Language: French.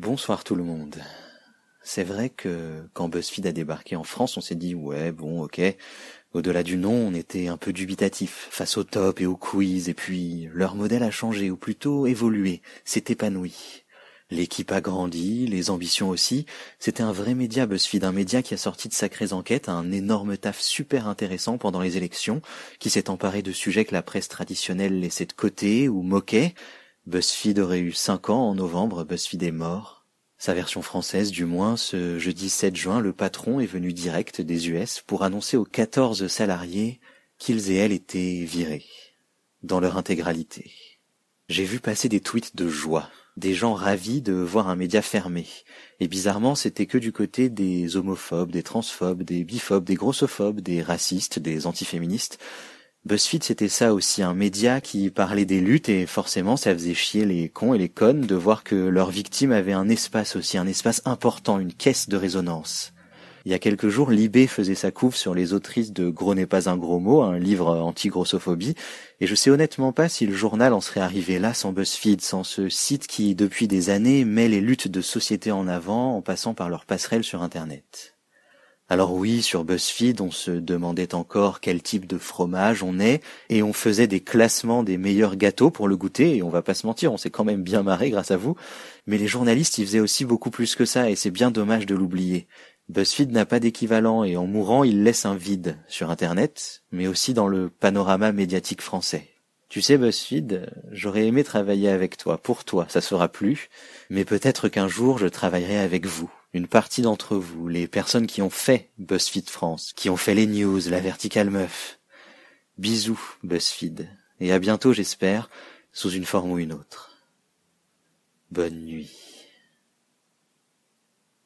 Bonsoir tout le monde. C'est vrai que quand BuzzFeed a débarqué en France, on s'est dit ouais, bon, ok. Au-delà du nom, on était un peu dubitatif face au top et au quiz, et puis leur modèle a changé, ou plutôt évolué, s'est épanoui. L'équipe a grandi, les ambitions aussi. C'était un vrai média BuzzFeed, un média qui a sorti de sacrées enquêtes, un énorme taf super intéressant pendant les élections, qui s'est emparé de sujets que la presse traditionnelle laissait de côté ou moquait. BuzzFeed aurait eu cinq ans en novembre, BuzzFeed est mort. Sa version française, du moins, ce jeudi 7 juin, le patron est venu direct des US pour annoncer aux 14 salariés qu'ils et elles étaient virés. Dans leur intégralité. J'ai vu passer des tweets de joie des gens ravis de voir un média fermé. Et bizarrement, c'était que du côté des homophobes, des transphobes, des biphobes, des grossophobes, des racistes, des antiféministes. BuzzFeed, c'était ça aussi, un média qui parlait des luttes et forcément, ça faisait chier les cons et les connes de voir que leurs victimes avaient un espace aussi, un espace important, une caisse de résonance. Il y a quelques jours, Libé faisait sa couve sur les autrices de Gros n'est pas un gros mot, un livre anti-grossophobie, et je sais honnêtement pas si le journal en serait arrivé là sans BuzzFeed, sans ce site qui, depuis des années, met les luttes de société en avant en passant par leur passerelle sur Internet. Alors oui, sur BuzzFeed, on se demandait encore quel type de fromage on est, et on faisait des classements des meilleurs gâteaux pour le goûter, et on va pas se mentir, on s'est quand même bien marré grâce à vous, mais les journalistes y faisaient aussi beaucoup plus que ça, et c'est bien dommage de l'oublier. BuzzFeed n'a pas d'équivalent et en mourant, il laisse un vide sur Internet, mais aussi dans le panorama médiatique français. Tu sais, BuzzFeed, j'aurais aimé travailler avec toi, pour toi, ça sera plus, mais peut-être qu'un jour je travaillerai avec vous, une partie d'entre vous, les personnes qui ont fait BuzzFeed France, qui ont fait les news, la verticale meuf. Bisous, BuzzFeed, et à bientôt, j'espère, sous une forme ou une autre. Bonne nuit.